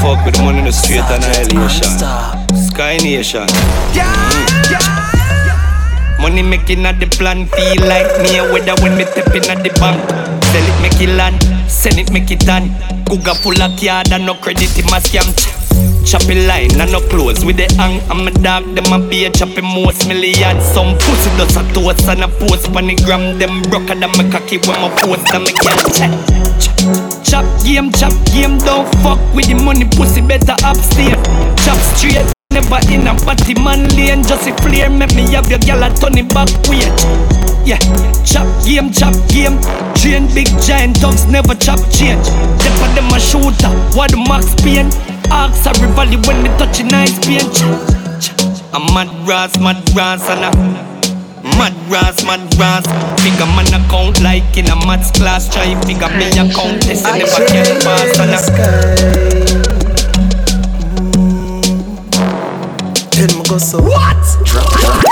fuck with the money in the street annihilation. Sky Nation. Money making at the plan feel like me a weather when me stepping at the bank. Sell it make it land, send it make it done. Google full of card and no credit in my scam. Chopping line and no close with the hang I'm a dog, them a be a chopping most million Some pussy does a toast and a post Pan the gram, them broke and me cocky when my post and me can't check Chop game, chop game, don't fuck with the money, pussy better upstairs. Chop straight, never in a party man lane. Just a flare, make me have your gal a turn it back weight. Yeah, chop game, chop game. Train big giant dogs never chop change. Them for them a shooter, what the max pain. Ask a rivalry when me touching nice pain. I'm mad brass, mad brass, and a Mad brass, mad brass. Figure man account like in a maths class. Try figure me account. This I never get past. And Then me go so What? Drop, drop.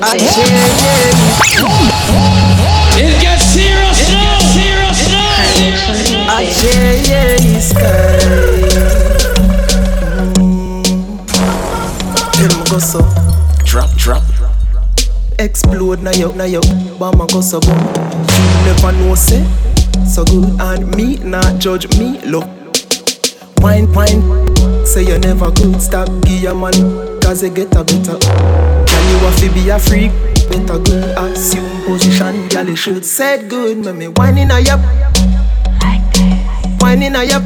It yeah, sky. go so Drop, drop. Explode na yo, na yo. Bama go so boom You never know say. So good and me not judge me Look. Wine, wine. Say you never could stop Give your man Cause you get a better. Can you have to be a freak? Better good assume position Girl you should. Said good Me me wine in a yap Wine in a yap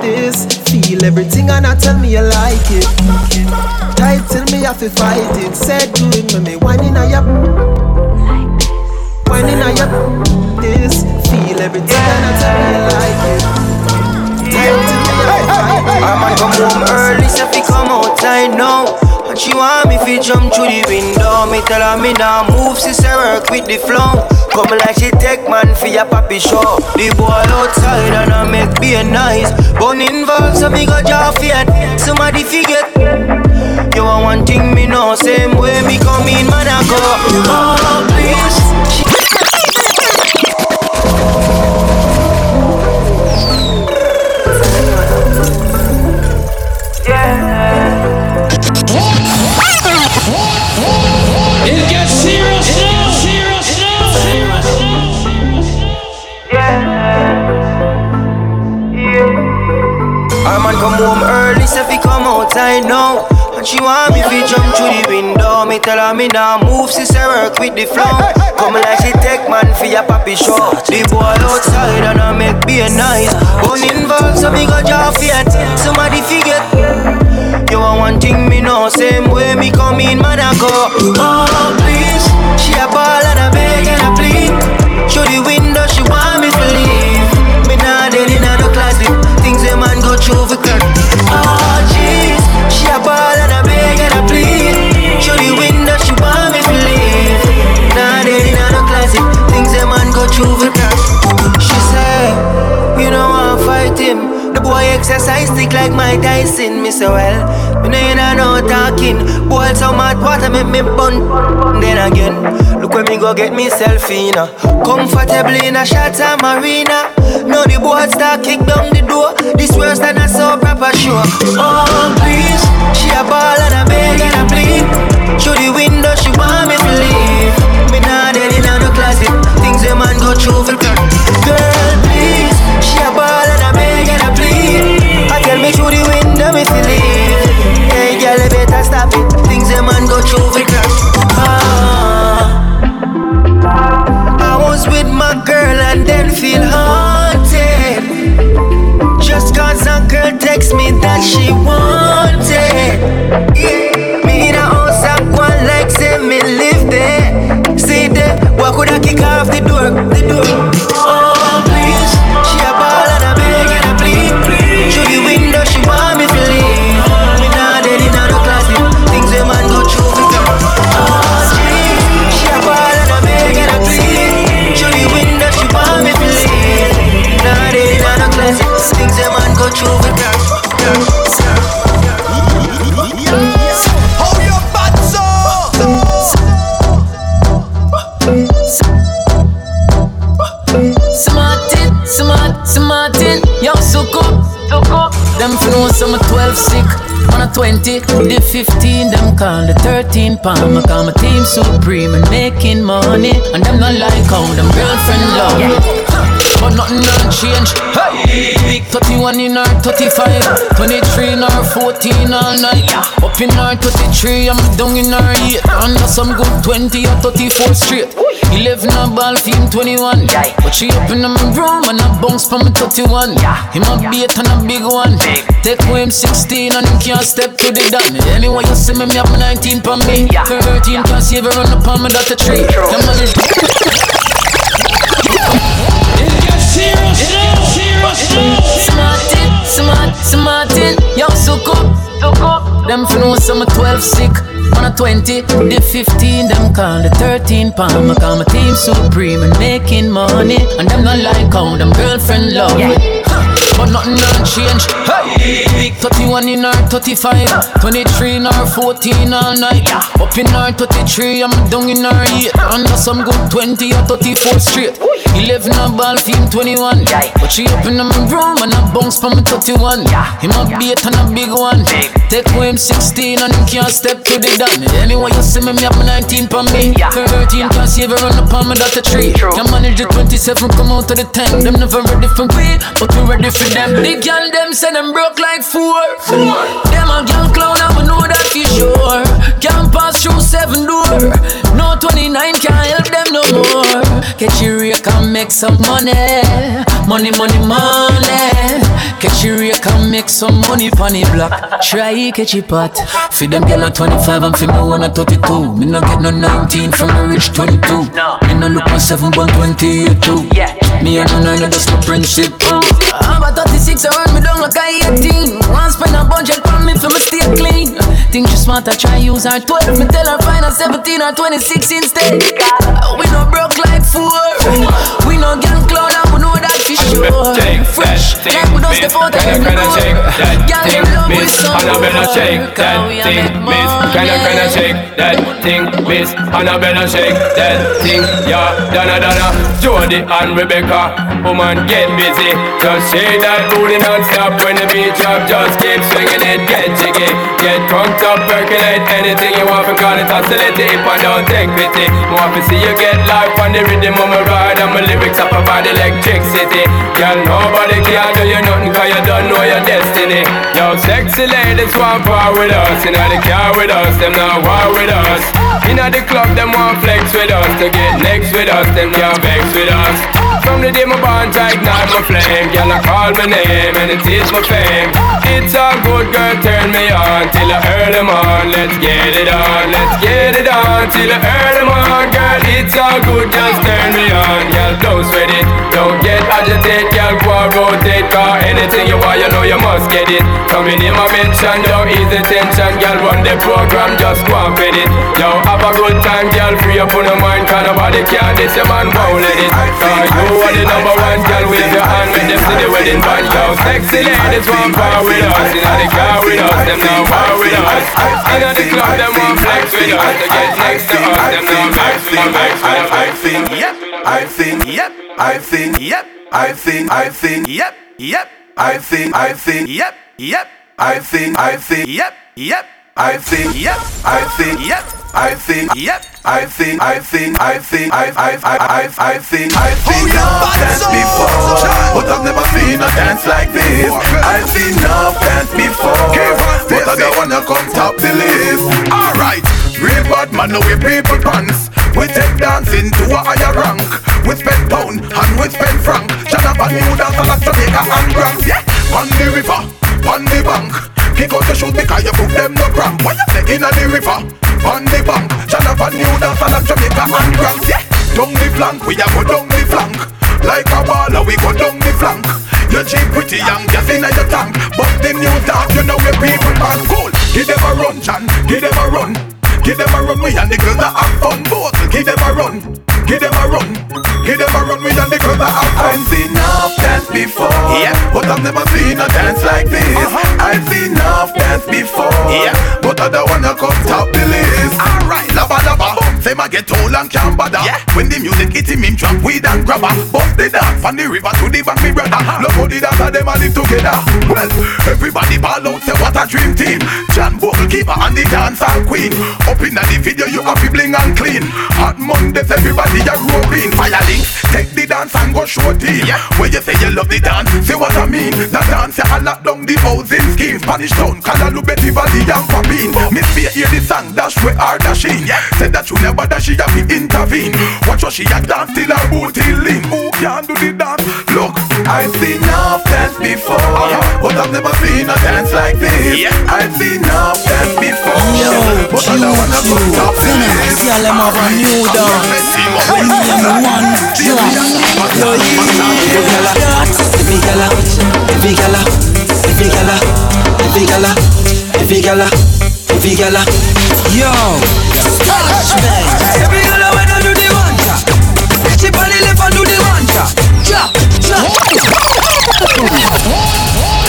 This feel everything and I tell me you like it Tight till me have to fight it. Said do it me me wine in a yap. Wine in a yap. This feel everything and I tell me you like it. Tight till me have to fight it. I might come home early, so fi come outside now. And she want me fi jump through the window. Me tell her me nah move, sister work with the flow. Come like she take man for your papi show. The boy outside and I make be nice. Bone involved, so me go draw fear. Somebody forget. You want one thing me know, same way me come in, man I go. Oh please. It Our man come home early, so fi come outside now. And she want me fi jump through the window. Me tell her me nah move, sister work with the flow. Come like she take man for your papi show. The boy outside and I make be a nice. Bone involved, so me go draw fiat. Somebody forget. You want one thing me know, same way me come in, man I go. Oh please, she a ball and a beg and a plead. Show the window, The boy exercise stick like my Tyson. Me say, Well, you know you know no talking. Boy, so mad, water make me bun. Then again, look where me go get me in. Comfortably in a shot marina. Now the boy start kick down the door. This worse than a so proper show. Oh, please, she a ball and a beg and a plead. Through the window, she want stop it. Things a man go through for ah. I was with my girl and then feel haunted. Just cause a girl text me that she wanted. Yeah. Me in a house, I'm going like say me live there. See there, what could I kick off the door? The door. Call the 13 pound. I call my team supreme and making money. And them not like how them girlfriend love me. But nothing don't change. Hey. 31 in her 35, 23 in her 14 all night. Up in her 33, I'm down in her 8. Under some good 20 or 34 straight. 11 a ball team 21. Yeah. But she up in my room and I bounce from me 31. Him a beat and a big one. Take away him 16 and him can't step to the done. Anyway, you see me, me have 19 for me. 13 can't save her on the palm of that tree. Them Smartin, smart, smartin, yo, suck up, suck up. Them for know some 12 sick, on a 20, the 15, them call the 13 pound. I call my team supreme and making money, and them not like how them girlfriend love it. But nothing don't change. Hey. 31 in her 35, 23 in her 14 all night. Up in her 33, I'm down in her 8. Under some good 20 or 34 straight. 11 a ball team 21. Yeah. But she up in my room and I bounce from me 31. Him a beat and a ton of big one. Take away him 16 and him can't step to the done. Anyway, you see me, me have 19 for me. Yeah. 13 can't save her on the palm of that tree. Can manage the 27, come out to the 10. Them never ready for me, but we ready for them. Big girl, them say them broke like four. Them a girl clown, I know that for sure. Can't pass through seven door. No 29 can't help them no more. Catch and make some money. Money, money, money. Catch your rake and make some money funny block. Try catch it pot. Feed them girl at 25 and feed me one at 32. Me no get no 19 from a rich 22. Me no look my 7 but 28 too. Me and no 9 that's my principle. I'm about 36 I run me down like I 18. One spend a budget on me for me stay clean. Think she smart I try use her 12. Me tell her find her 17 or 26 instead. We no broke like four. We no gang clown we know that for sure. Fresh, like we don't step out of the door. Gang them love some Annabella shake that thing, miss. Can I, can I shake that thing, miss? Annabella shake that thing, yeah. Donna, Donna, Jody and Rebecca, woman get busy. Just shake that booty non-stop when the beat drop. Just keep swinging it, get jiggy, get drunk up, percolate anything you want. Because it's oscillate if I don't take pity. Want to see you get life on the rhythm of my ride and my lyrics up about electricity. Girl, nobody can do you nothing 'cause you don't know your destiny. Yo, sexy ladies want part with us. Inna the car with us, them not war with us. Inna the club, them want flex with us. To get next with us, them can't vex with us. From the day my bond, I ignite my flame. Girl, I call my name and it is my fame. It's a good girl, turn me on till I earn them on. Let's get it on, let's get it on till I earn them on. Girl, it's all good, just turn me on. Girl, don't sweat it, don't get agitated. Girl, go and rotate, cause anything you want, you know you must get it. Coming in my mention, don't ease the tension. Girl, run the program, just go and fit it. Yo, have a good time, girl, free up on your mind, cause nobody can this, your man won't let it. Cause you are the number one, girl, with your hand, with them to the wedding band. Yo, sexy ladies want power with us, inna the car with us, them now war with us. Inna the club, them want flex with us, to get next to us, them now vex with us, with us. Yep, I think, yep, I think, yep, I think, I think, yep, yep, I think, I think, yep, yep, I think, I think, yep, yep, I think, yep, I think, yep, I think, yep, I think, I think, I think, I, I, I, I, I think, I think I've danced before, but I've never seen a dance like this. I've seen enough dance before, but I don't wanna come top the list. Alright, real bad man, no we people pants. We take dancing to a higher rank. We spend pound and we spend franc. Shut up and new dance like Jamaica and Grand. Yeah, on the river, on the bank. Kick out your shoes because you put them no cramp. Why you say inna the river, on the bank. And new dance like Jamaica and Grand. Yeah, down the flank, we a go down the flank. Like a baller, we go down the flank. You cheap pretty young, gas inna your tank. But the new dance, you know we people man cool. Give them a run, Chan. Give them a run. Give them a run, we and the girls that have fun both. Give them a run, give them a run, give them a run, yeah, but I've never seen a dance like this. Uh-huh. I've seen enough dance before, yeah, but I don't wanna come top the list. Alright, lava lava, say my get old and can't bother. Yeah. When the music it him him drop weed and grabber. Bust the dance from the river to the bank, me brother. Love how the dance them a live together. Well, everybody ball out, say what a dream team. John keeper and the dancer queen. Up in the video, you have to bling and clean. Hot Mondays, everybody a roping. Fire links, take the dance and go show team. Yeah. When you say you love the dance, say what I mean. The dance, you lock down the housing scheme. Spanish town, Calalu, Betty Valley, and Papine. Miss Fear hear the song, dash where are dashing. Yeah. Said that you never dash, she have to intervene. Watch what she a dance till her booty lean. Who can do the dance? Look, I've seen enough dance before, uh-huh. but I've never seen a dance like this. Yeah. I've seen enough dance this. See, I'll have a new dance. When me and one drop. Yo, yeah. Every gala, every gala, every gala, every gala, every gala, every gala. Yo, touch me. Every gala when I do the mantra, chip on the left and do the mantra. Drop, drop.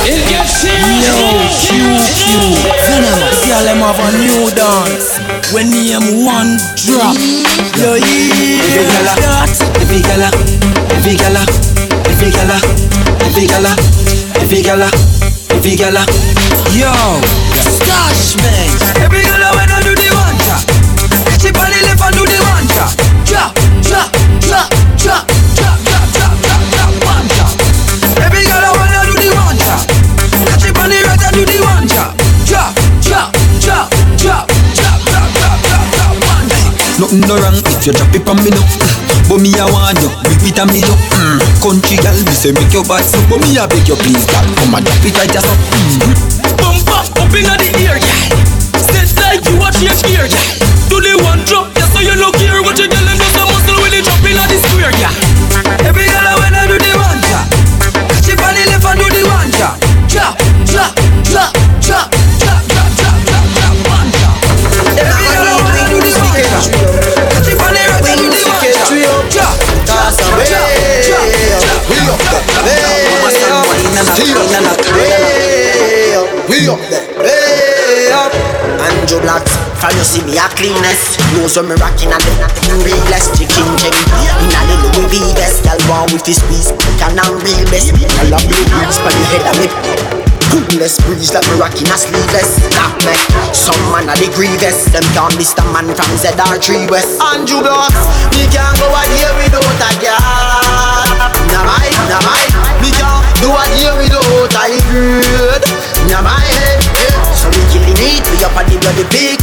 It gets serious. Yo, Q, Q, Venom. See, I'll have a new dance. When me and one drop. Yo, Every gala, every gala, every gala, every gala, every gala, every gala, every gala. Yo, stash man. Every gala when I do the mantra, chip on the left Nothing no wrong if you drop it on me no. But me I want you, big it and me no mm. Country girl, me say make your bad so But me I beg you please girl, come and drop it right just up mm. Bump up, inna the ear, yeah. Set like you watch your gear, yeah. Do the one drop, yeah, so you look We up there, way up. Andrew Blacks, from you see me a cleanest. Knows when me rockin' and then the realest. Chicken king, in a little Louis V vest. Girl want with his piece, can I'm real best. Girl a blue roots for the head of me. Goodness breeze like me rockin' a sleeveless. That me, some man a the grievous. Them can't miss man from ZR3 West. Andrew Blacks, me can't go a day without a girl. Nah my, nah my, do are the only road I heard Now my head, yeah. So we killing it, we up on the bloody peak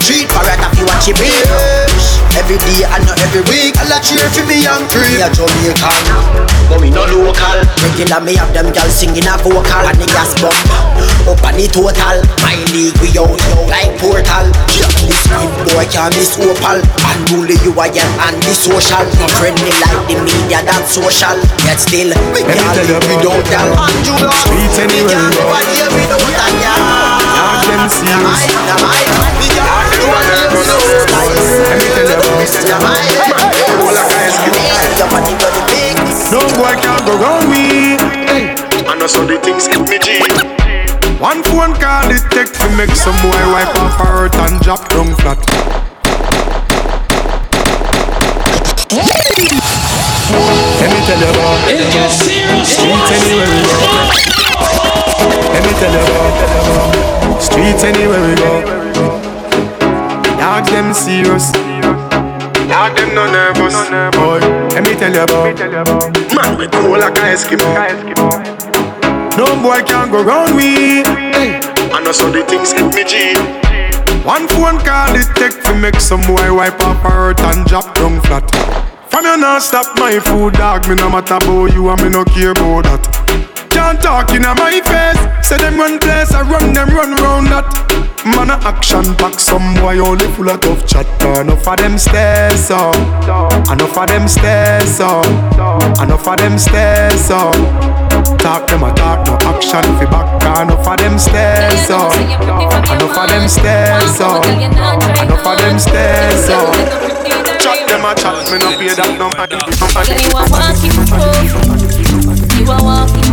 Street parrot if you watch it, Every day and not every week. I'll cheer for me young free. Me a Jamaican, but me no local. Regular me have them girls singing a vocal and the gas bump up on the total. My league we out like portal. This good boy can't miss opal. Unruly you are young and the social. Not friendly like the media that social. Yet still me me can't tell you live without y'all. Andrew Streets me anywhere can't we go go. a day without y'all. Dog them serious. Nah, my, me No can go me. I know so the things me G. One phone call it take to make some boy wipe off her and drop down flat. Let me tell you about streets anywhere we go. Let me tell you about streets anywhere we go. Dog them serious. Dog them no nervous. Boy, let me tell you about man we cool like a Eskimo. No boy can go round me. I know so the things hit me G. One phone call it take to make some boy wipe her hurt and drop down flat. From you not stop my food, dog. Me no matter about you and me no care about that. Can't talk in my face. Say them run place, I run them run round that. Man a action pack, some boy only full of tough chat. Enough of them stairs up, enough of them stairs up, enough of them stairs up. Talk them a talk, no action fi back. Enough of them stairs up, enough of them stairs up, enough of them stairs up. Chat them a chat, me no pay that no no. You a walking trophy. You a walking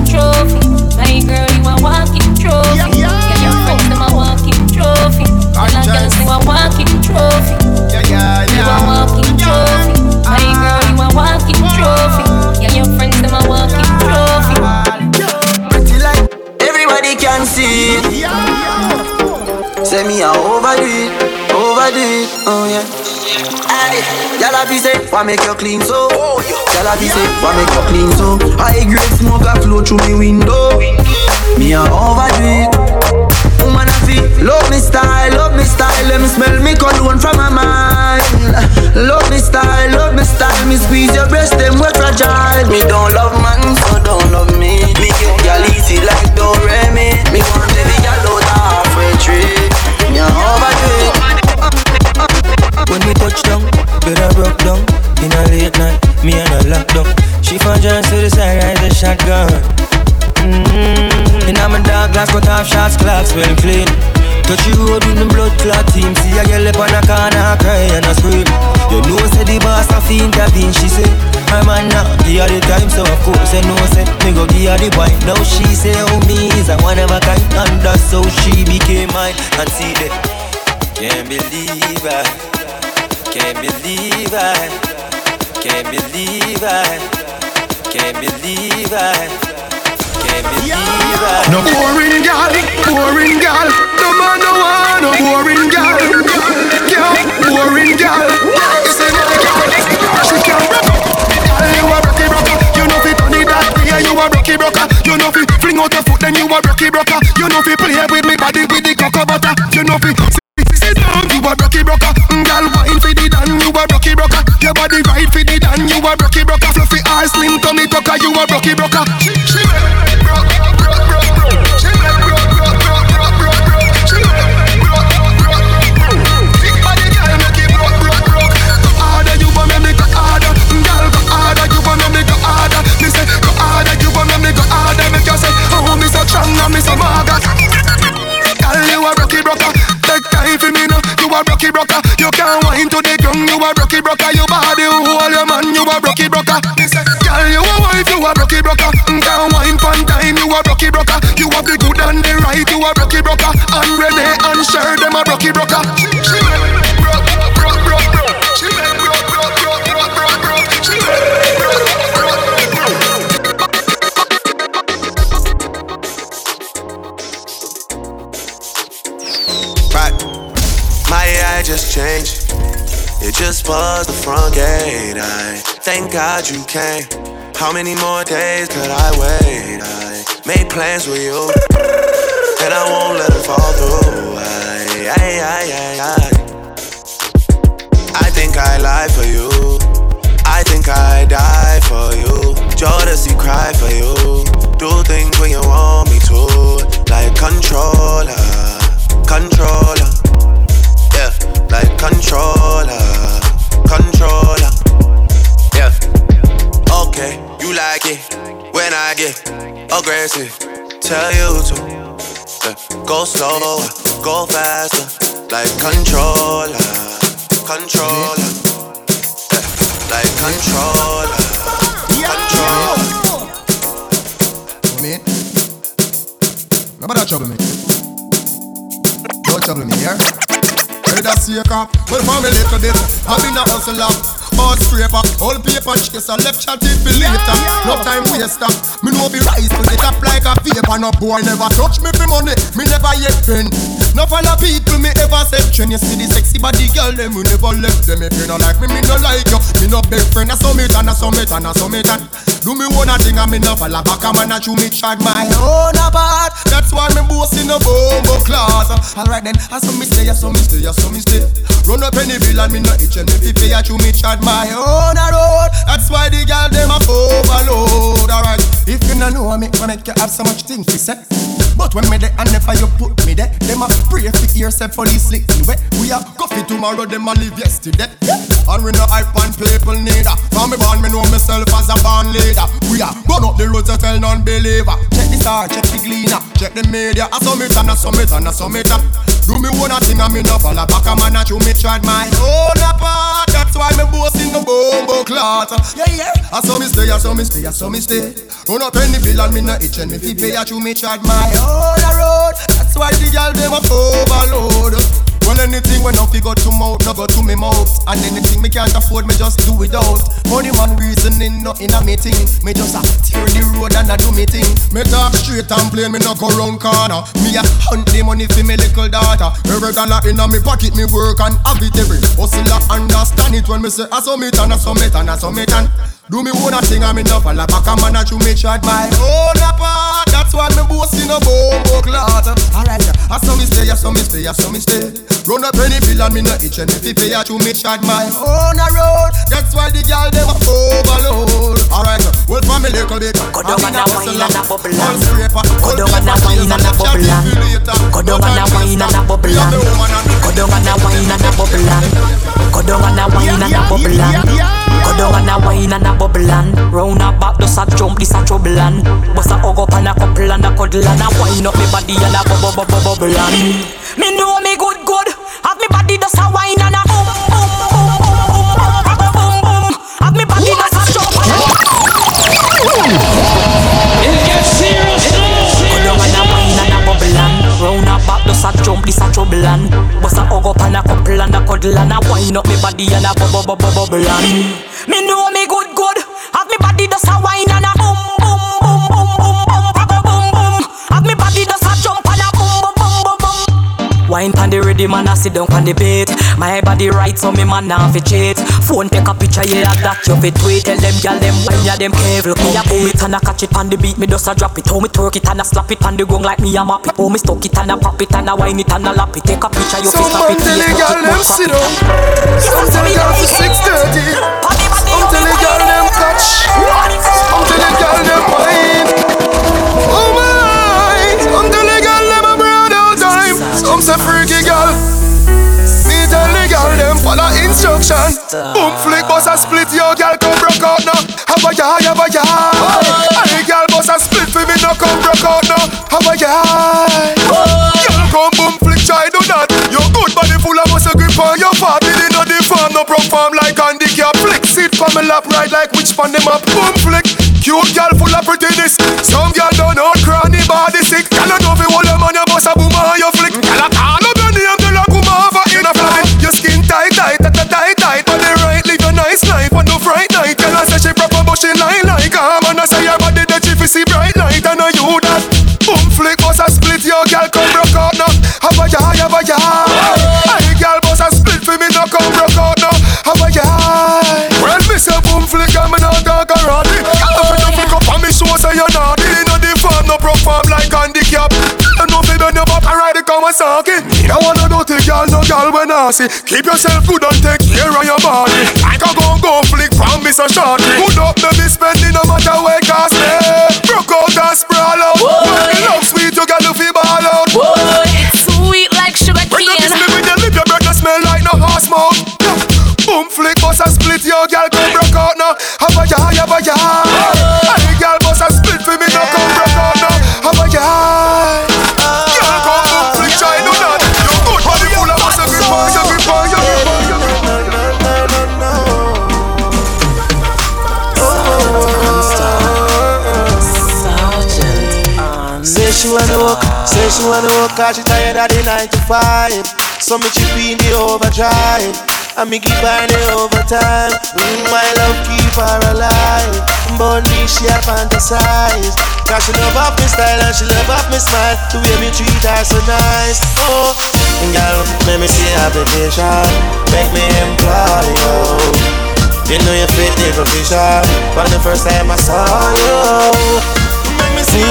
my girl, you a walking trophy. Yeah, yeah. your friends, them a walking trophy. Girls, a walking trophy. Yeah, yeah. You a walking trophy. My ah. girl, you a walking trophy. Yeah, your friends, them a walking trophy. Pretty like everybody can see. Yeah. Say me, I overdo it, overdo it, oh yeah. Aye, y'all have say, why make you clean so? Y'all have say, why make you clean so? High grade smoke a flow through me window. Me a overdo it. Woman a feel, love me style, love me style. Let me smell me cologne from my mind. Love me style, love me style. Me squeeze your breast, them we fragile. Me don't love man, well clean. Touch you road with the blood clot team. See a girl up on a corner, cry and a scream. You know say the boss a fi intervene She say, her man now, give her the time. So of course I know say, me go give her the wine. Now she say, oh me is a one of a kind. And that's how she became mine. And see that, can't believe I, can't believe I, can't believe I, can't believe I. No boring gal, boring gal. No man no want no boring gal. Girl, boring gal. You say no, she can't rock you a rocky rocker. You know fi turn it that way. You a rocky rocker. You know fi fling out your foot, then you a rocky rocker. You know fi play with me body with the cocoa butter. You know fi sit down. You a rocky rocker. Mm, Girl, wine fi the dan. You a rocky rocker. Your body right fi the dan. You a rocky rocker. Fluffy ass, slim tummy tucker. You a rocky rocker. Rocky rocker. You can't wind to the ground. You a rocky rocker. You body hold your man. You a rocky say, girl, you a wife. You a rocky rocker. Mm, can't wine pan time. You a rocky rocker. You have the good and the right. You a rocky rocker. And Renee and Cher them a rocky rocker. Just buzzed the front gate. I thank God you came. How many more days could I wait? I made plans with you, and I won't let it fall through. I, I, I, I, I. I think I lie for you. I think I die for you. Jodeci cry for you. Do things when you want me to, like controller controller. Like controller, controller. Yeah, okay, you like it when I get aggressive. Tell you to go slower, go faster, like controller, controller. Yeah, like controller, controller. Me? Nobody trouble me. Don't trouble me, yeah? See a cop? Well, for me little bit, I've been a hustler. Hard scraper, all paper chaser, left chat it for later. No time waster. Me know be rise to the top like a paper. No boy never touch me for money. Me never yet pen. No follow people me ever said When you see the sexy body girl, them we never left them. If you no like me, me no like you. Me no best friend, I saw me and I saw me and I saw me and. Do me one a thing and me no follow back a man a chew me chat my own apart. That's why me boasting no bombo class. Alright then, I saw me stay, I saw me stay, I saw me stay. Run up any bill and me no itch and me fi pay a chew me chat my own a road. That's why the girl them a overload. Alright, if you no know me, I make you have so much things to say. But when me there and if you put me there, them a pray for yourself police lick me wet. We a coffee tomorrow, them a live yesterday. And we no hype on people neither. From me born, me know myself as a born leader. We a burn up the roads to tell non-believer. Check the star, check the cleaner, check the media. I summit and I summit and I summit up. Do me one a thing and me no fall back a man a chew me tried my own apart. That's why me boasting the bombo clot. Yeah yeah. I saw me stay, I saw me stay, I saw me stay. Run up any bill and me no itch and me fi pay a chew me tried my own road. That's why the girl them a overload. Well, anything when no go to mouth, no go to me mouth. And anything me can't afford, me just do without. Money man reasoning, nothing a me thing. Me just a tear the road and I do me thing. Me talk straight and plain, me no go round corner. Me a hunt the money for me little daughter. Every dollar in a me pocket, me work and have it every. Hustler understand it when me say I summit and I summit and I summit and. Do me own a thing me no fall back a man a to me shot my own apart. That's why me boasting a bombo clot. Alright, I saw me stay, I saw me stay, I saw me stay. Run a penny bill and me no itch and if you pay a to me shot my own a road. That's why the girl them overload. Alright, well for me little bit. Go down and a wine and a bubble Go down and a wine and a bubble Go down and a wine and a bubble Go down and a wine and a bubble Go down and a wine and a bubble Go down and a wine and a bubble and Round a back, just a jump, this a trouble and Bust a hug up and a couple and a cuddle and a wine up me body and a bubble bubble bubble and Me know me good good, have me body just a wine and a just this a trouble and Bust a hug up and a couple and a cuddle and a wine up. Me body and a bubble bubble bubble and Me know me good good, have me body just a wine and a boom boom boom boom boom boom boom boom boom. Have me body just a jump and a boom boom boom boom boom. Wine pan the ready man, I sit down pan the beat. My body right, so me man now fi cheat. Phone take a picture, yeah, that you fit tweet. Tell them gyal them wine, yeah, them careful. Me a pull it and a catch it on the beat, me just a drop it. How me twerk it and a slap it on the gong like me a map it. How me stuck it and a pop it and a wine it and a lap it. Take a picture, you fi Some snap man it. tell the Facebook girl them sit it. up. Some tell the girl for six thirty. Some tell girl them touch. Some tell girl them wine. Oh my! Some tell girl them a out time. Some say freaky instruction. Boom um flick bust a split your girl come broke out now. Have a yah, have a yah. Any girl bust a split for me no come broke out now. Have a yah. Girl come boom flick try do that. Your good body full of muscle grip on your fat. It in the farm no perform like handicap. Flick sit for me lap right like which pan them up. Boom flick. Cute girl full of prettiness. Some girl don't know cranny body sick. Girl I know fi hold them on your bust a boom see. Keep yourself good and take care of your body. I can go go flick from so shorty. She wanna work, say she wanna work cause she tired of the 9 to 5 So me chip in the overdrive And me give her the overtime. Mm, My love keep her alive. But me she a fantasize. Cause she love up me style and she love up me smile. The way me treat her so nice. Oh, girl, make me see application. Make me employ you. You know you fit the profession From the first time I saw you You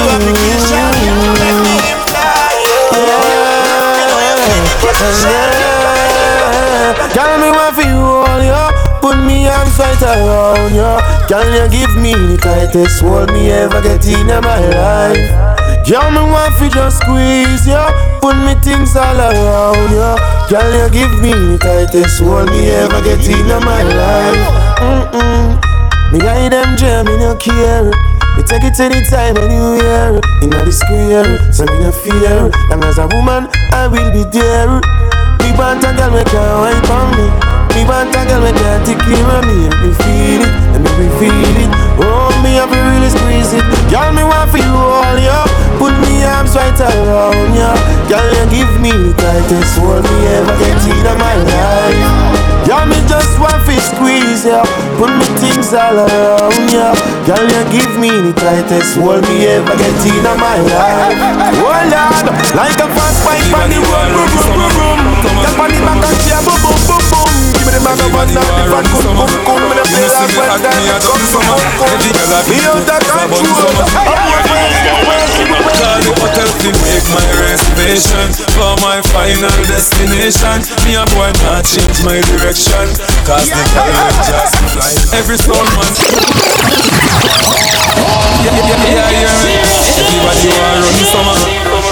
Girl, me want for you all, yo Put me arms right around you Girl, you give me the tightest hold me ever get in my life. Girl, me want for just squeeze you Put me things all around you Girl, you give me the tightest hold me ever get in my life. Mm-mm. Me guide them jam, me no care take it anytime, anywhere Inna the square, so me no fear Long as a woman, I will be there Me want a girl, me can wine for me Me want a girl, me can take care of me me feel it, and me reveal it. Oh, me have to really squeeze it. Girl, me want for you all, yeah. Put me arms right around ya. Girl, you give me the tightest hold me ever get in my life. Yeah, me just want to squeeze ya. Put me things all around ya. Girl, you give me the tightest hold me ever get in my life. Oh Lord, like a fast pipe on the road, boom, boom, boom, boom. Girl, on the back and chair, boom, boom, boom, boom. Give me the bag of one, the fat, boom, boom, boom. Me the feel like when that come, come, come. Me out of control. Call the hotel to make my reservation my final destination. Me a boy not change my direction. Cause the pilot just fly. Every stone man. Yeah, yeah, yeah, yeah Everybody wanna run summer.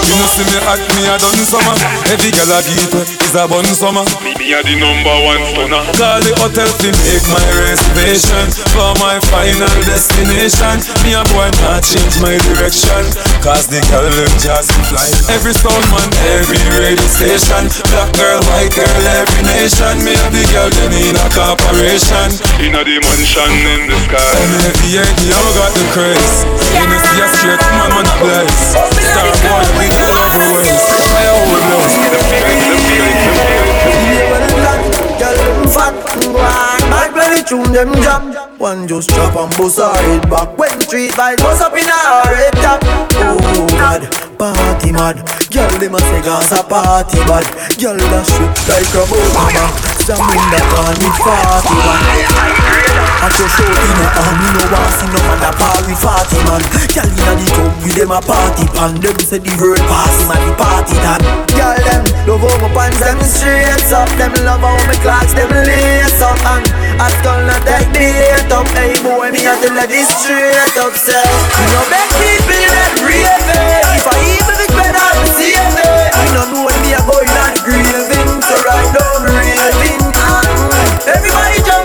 You know see me act me a done summer. Every girl a beat is a bun summer Me a the number one stunner. Call the hotel to make my reservation For my final destination. Me a boy not change my direction Cause the girl them just fly. Every sound man, every radio station. Black girl, white girl, every nation. Me and the girl them in a corporation. In a the mansion in the sky. And every end, you got the craze. You know see a straight man, man a bless Star boy with the love ways. My whole blows The feeling, the feeling, the feeling tune, them jam. One just chop and bust her head back. When street vibes bust up in her head top. Oh God, party mad. Girl, them a say a party bad. Girl, that shit like a bomb Some in the car with party bad I just show in a arm, you know want see no man a party party man. Girl inna the club with them a party pan. Them say the word party man the party done. Girl them love how my pants them straight up. Them love how my clocks them lace up. And I skull not the hate up. Hey boy me a tell her this straight up Say. You know beg people that raving If I even think better I'm saving don't know when me a going on grieving. So right I'm raving. Everybody jump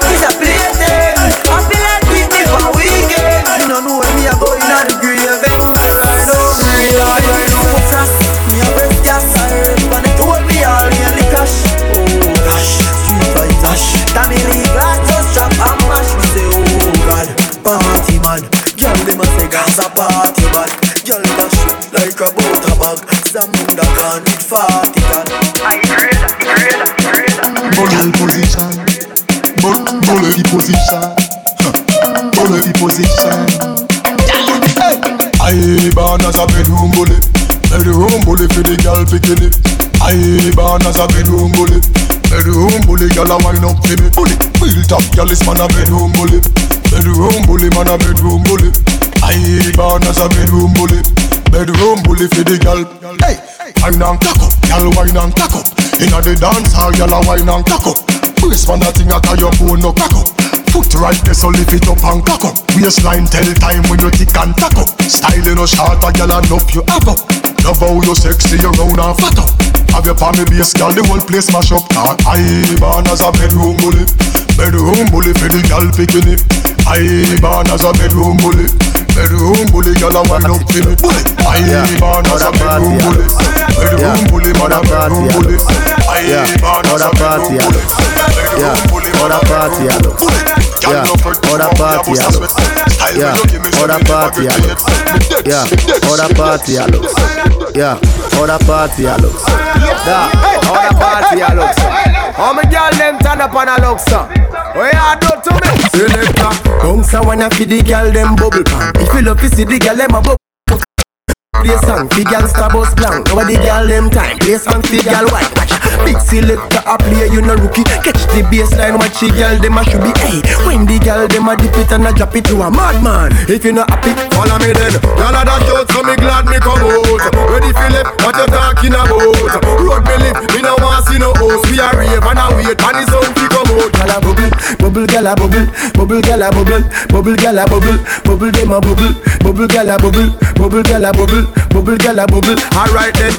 Bully for the girl. Hey, wine and cock up, girl wine and cock up. Inna the dance hall, girl a wine and cock up. Brace man a thing a tie your bone no crack up. Foot right there so lift it up and cock up. Waistline tell time when you tick and tack up. Style in a short a girl enough you have up. Love how you sexy, you round and fat up. Have your palmy base, girl, the whole place mash up. Ah, I born as a bedroom bully, bedroom bully for the girl picking it. I born as a bedroom bully, bedroom bully, girl, I wind up for me. I born as a bedroom bully, bedroom bully, man a bedroom bully. I born as a bedroom bully, Yeah, other party, I look. Yeah, other party. Yeah, other party. Yeah, other party. Yeah, other party, I look. Da, other party, I look. How many girl them turn up on a look, sir? What you do to me? Selector, bounce a wanna feed the girl them bubble pan. If you love to see the girl them a bubble. Play song, fi girl star bus blank. Over the girl them time, play song fi girl white. Watch, big selector a play, you no rookie. Catch the baseline, watch the girl them a should be Hey, when the girl them a dip it and a drop it to a madman If you not happy, follow me then. Y'all a dash out, so me glad me come out. Ready Philip, what you talking about? Road me live, me no want see no host We a rave and a wait, and the sound fi come out. Gyal a bubble, bubble gyal a bubble. Bubble gyal a bubble, bubble gyal a bubble. Bubble them a bubble, bubble gyal a bubble Bubble gyal a bubble, bubble gyal a bubble. Alright then,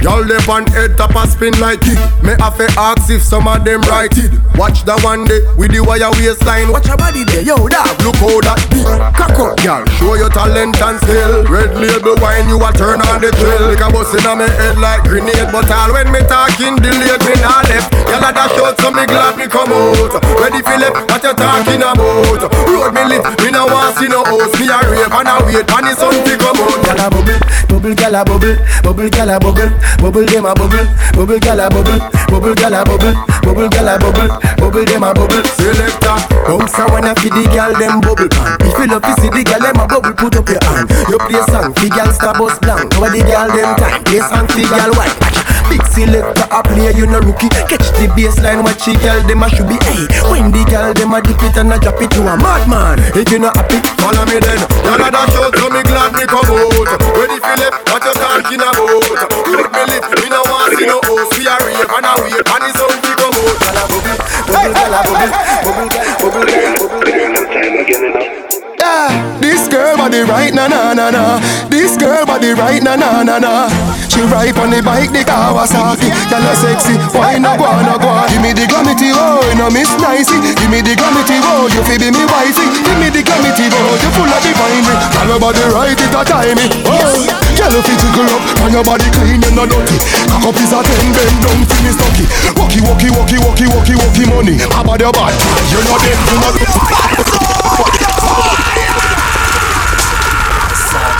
y'all them on head top a spin like it. Me have to ask if some of them right it. Watch the one day with the wire waistline. Watch your body there, yo dog, look how that big Cock up, y'all, show your talent and skill. Red label wine, you a turn on the thrill. Like a bus in my head like grenade. But all when me talking, delayed me not left. Y'all a dash out, so me glad me come out. Ready left, what you talking about? Road me lit, me no want see no house. Me a rave and a wait, and the sun to come out. Gyal a bubble, bubble, gyal a bubble, bubble, gyal a bubble, bubble, dem a bubble, bubble, gyal a bubble, bubble, gyal a bubble, bubble, gyal a bubble, bubble, dem a bubble. Selector, bounce a wanna fi the gyal dem bubble pan. If you love to see the gyal dem a bubble, put up your hand. You play song fi gyal star bus blank. Over the gyal dem time, play song fi gyal white. Big selector a play, you no rookie. Catch the baseline, watch the girl, them a should be hey. When the girl, them a dip it and a drop it to a madman. If you not happy, follow me then. Y'all a dash out, so me glad me come out. Ready left, what you talking about? Make me live, me no want see no host. We a rave and a wave, and it's on we come out. Y'all a bubble, bubble, y'all a bubble, bubble, bubble, bubble, bubble. Yeah, this girl body right na na na na. This girl body right na na na na. She ride on the bike, the Kawasaki. Girl a sexy, why no go no go? Give me the glamity, oh, you no miss nicey. Give me the glamity, oh, you fi be me wifey. Give me the glamity, oh, you full of divine. Girl your body right, it a time. Oh, girl you fi jiggle up, and your body clean, you no dirty. Cock up is a ten, bend down fi me stocky. Walkie, walkie, walkie, walkie, walkie, walkie money. How about your bad? You know them, you know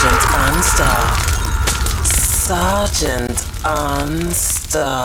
Sergeant Unstar. Sergeant Unstar.